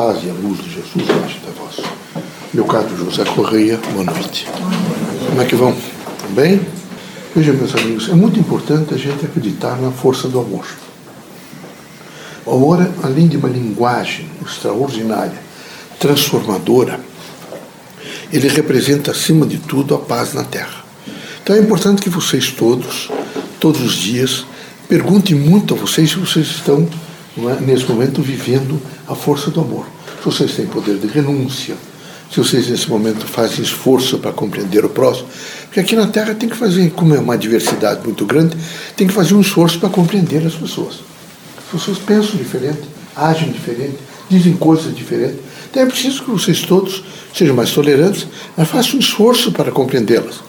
paz e a luz de Jesus seja até vós. Meu caro José Correia, boa noite. Como é que vão? Tudo bem? Veja, meus amigos, é muito importante a gente acreditar na força do amor. O amor, além de uma linguagem extraordinária, transformadora, ele representa, acima de tudo, a paz na Terra. Então é importante que vocês todos, todos os dias, perguntem muito a vocês se vocês estão, é, nesse momento, vivendo a força do amor. Se vocês têm poder de renúncia, se vocês nesse momento fazem esforço para compreender o próximo, porque aqui na Terra tem que fazer, como é uma diversidade muito grande, tem que fazer um esforço para compreender as pessoas. As pessoas pensam diferente, agem diferente, dizem coisas diferentes. Então é preciso que vocês todos sejam mais tolerantes, mas façam um esforço para compreendê-las.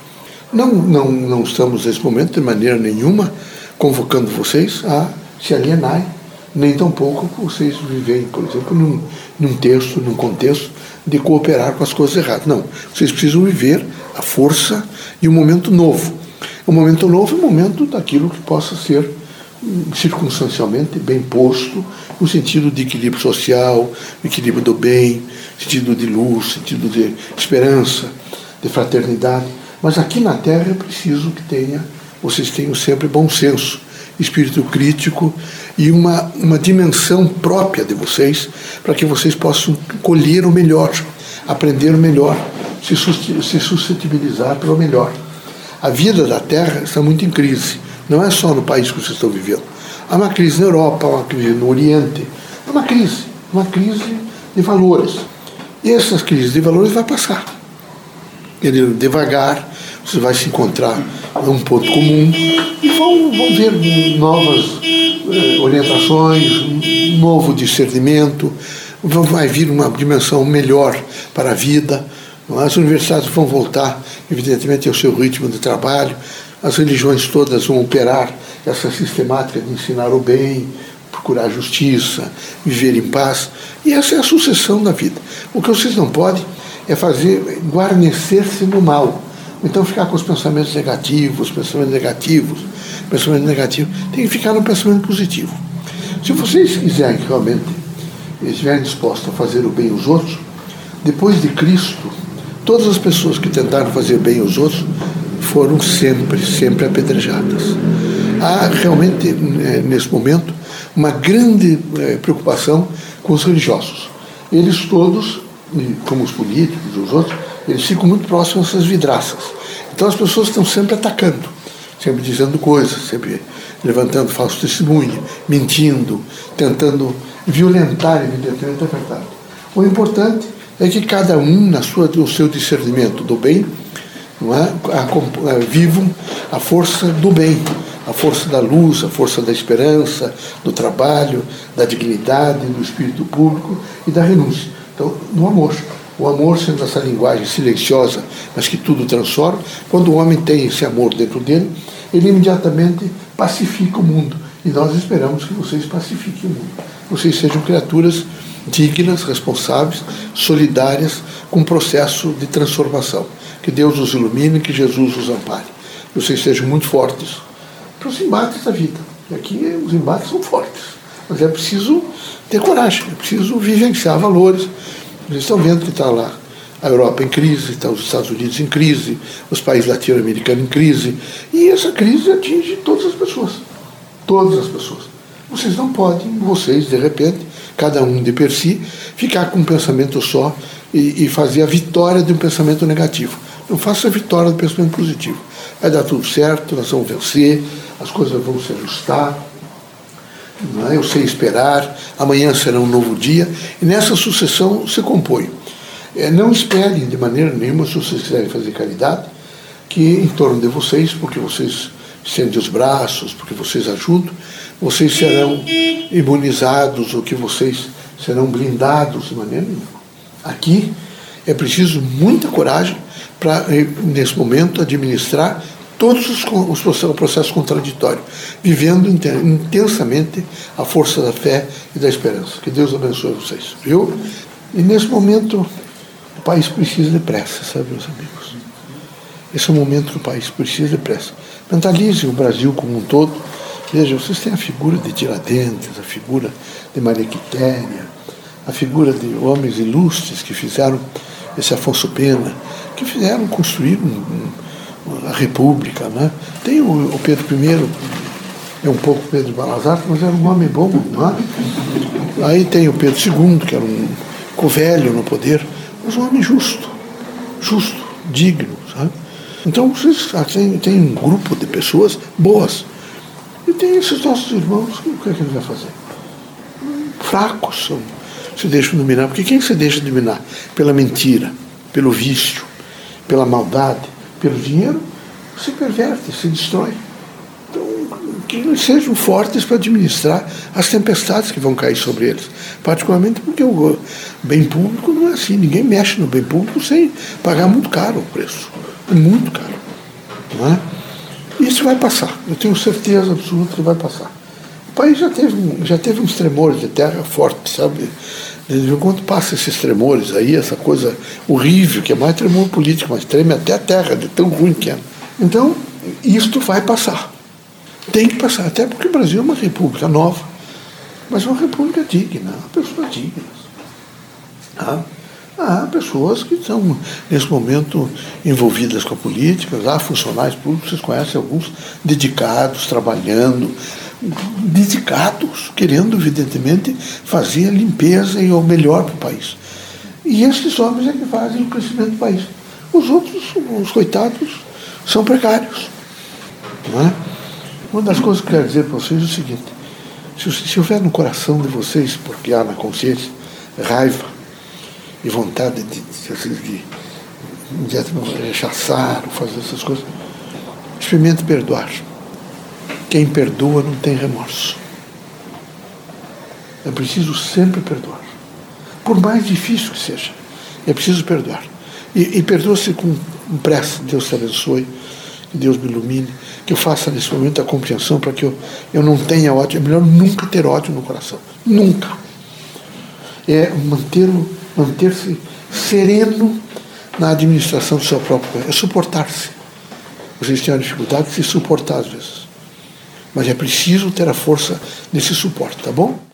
Não, não, não estamos nesse momento, de maneira nenhuma, convocando vocês a se alienarem, nem tampouco vocês viverem, por exemplo, num, num texto, num contexto de cooperar com as coisas erradas. Não. Vocês precisam viver a força e um momento novo. O momento novo é o momento daquilo que possa ser hum, circunstancialmente bem posto, no sentido de equilíbrio social, equilíbrio do bem, sentido de luz, sentido de esperança, de fraternidade. Mas aqui na Terra é preciso que tenha, vocês tenham sempre bom senso, espírito crítico e uma, uma dimensão própria de vocês, para que vocês possam colher o melhor, aprender o melhor, se, se suscetibilizar para o melhor. A vida da Terra está muito em crise, não é só no país que vocês estão vivendo. Há uma crise na Europa, há uma crise no Oriente, é uma crise, uma crise de valores. E essas crises de valores vai passar. Ele, devagar, você vai se encontrar num ponto comum e vão, vão ver novas eh, orientações, um novo discernimento, vai vir uma dimensão melhor para a vida. As universidades vão voltar, evidentemente, ao seu ritmo de trabalho, as religiões todas vão operar essa sistemática de ensinar o bem, procurar justiça, viver em paz. E essa é a sucessão da vida. O que vocês não podem é fazer guarnecer-se no mal. Então ficar com os pensamentos negativos, pensamentos negativos, pensamento negativo. Tem que ficar no pensamento positivo. Se vocês quiserem realmente, estiverem dispostos a fazer o bem aos outros, depois de Cristo, todas as pessoas que tentaram fazer bem aos outros foram sempre, sempre apedrejadas. Há realmente, eh, nesse momento, uma grande eh, preocupação com os religiosos. Eles todos, como os políticos, os outros, eles ficam muito próximos a essas vidraças. Então as pessoas estão sempre atacando, sempre dizendo coisas, sempre levantando falso testemunho, mentindo, tentando violentar, evidentemente, a verdade. O importante é que cada um, na sua, no seu discernimento do bem, não é? A, vivam a força do bem, a força da luz, a força da esperança, do trabalho, da dignidade, do espírito público e da renúncia. Então, no amor. O amor sendo essa linguagem silenciosa, mas que tudo transforma, quando o homem tem esse amor dentro dele, ele imediatamente pacifica o mundo. E nós esperamos que vocês pacifiquem o mundo. Vocês sejam criaturas dignas, responsáveis, solidárias com o processo de transformação. Que Deus os ilumine, que Jesus os ampare. Que vocês sejam muito fortes para os embates da vida. E aqui os embates são fortes. Mas é preciso ter coragem, é preciso vivenciar valores, vocês estão vendo que está lá a Europa em crise, está os Estados Unidos em crise, os países latino-americanos em crise. E essa crise atinge todas as pessoas. Todas as pessoas. Vocês não podem, vocês, de repente, cada um de per si, ficar com um pensamento só e, e fazer a vitória de um pensamento negativo. Não faça a vitória do pensamento positivo. Vai dar tudo certo, nós vamos vencer, as coisas vão se ajustar é? eu sei esperar, amanhã será um novo dia, e nessa sucessão se compõe. É, não esperem de maneira nenhuma, se vocês quiserem fazer caridade, que em torno de vocês, porque vocês estendem os braços, porque vocês ajudam, vocês serão imunizados ou que vocês serão blindados de maneira nenhuma. Aqui é preciso muita coragem para, nesse momento, administrar todos os, os processos, o processo contraditório, vivendo intensamente a força da fé e da esperança. Que Deus abençoe vocês, viu? E nesse momento o país precisa de pressa, sabe, meus amigos? Esse é o momento que o país precisa de pressa. Mentalize o Brasil como um todo. Veja, vocês têm a figura de Tiradentes, a figura de Maria Quitéria, a figura de homens ilustres que fizeram esse Afonso Pena, que fizeram construir um, a República. Né? Tem o, o, Pedro I, é um pouco Pedro Balazar, mas era um homem bom. Né? Aí tem o Pedro II, que era um velho no poder, mas um homem justo, justo, digno. Sabe? Então vocês têm, tem um grupo de pessoas boas. E tem esses nossos irmãos, o que é que ele vai fazer? Fracos, são, se deixam dominar. Porque quem se deixa dominar? Pela mentira, pelo vício, pela maldade, pelo dinheiro, se perverte, se destrói. Então, que eles sejam fortes para administrar as tempestades que vão cair sobre eles. Particularmente porque o bem público não é assim. Ninguém mexe no bem público sem pagar muito caro o preço. É muito caro. É? Isso vai passar. Eu tenho certeza absoluta que vai passar. O país já teve, já teve uns tremores de terra fortes, sabe? Enquanto passa esses tremores aí, essa coisa horrível, que é mais tremor político, mas treme até a terra, de tão ruim que é. Então, isto vai passar. Tem que passar, até porque o Brasil é uma república nova, mas uma república digna, uma pessoa digna. Ah, há pessoas que estão, nesse momento, envolvidas com a política, há funcionários públicos, vocês conhecem alguns, dedicados, trabalhando, dedicados, querendo, evidentemente, fazer a limpeza e o melhor para o país. E esses homens é que fazem o crescimento do país. Os outros, os coitados, são precários. Não é? Uma das coisas que eu quero dizer para vocês é o seguinte: se, se houver no coração de vocês, porque há na consciência, raiva, e vontade de, de, de, de rechaçar, fazer essas coisas, experimente perdoar. Quem perdoa não tem remorso. É preciso sempre perdoar. Por mais difícil que seja, é preciso perdoar. E, e perdoa-se com pressa. Deus te abençoe, que Deus me ilumine, que eu faça nesse momento a compreensão para que eu, eu não tenha ódio. É melhor nunca ter ódio no coração. Nunca. É manter manter-se sereno na administração do seu próprio é suportar-se. Vocês têm a dificuldade de se suportar às vezes. Mas é preciso ter a força desse suporte, tá bom?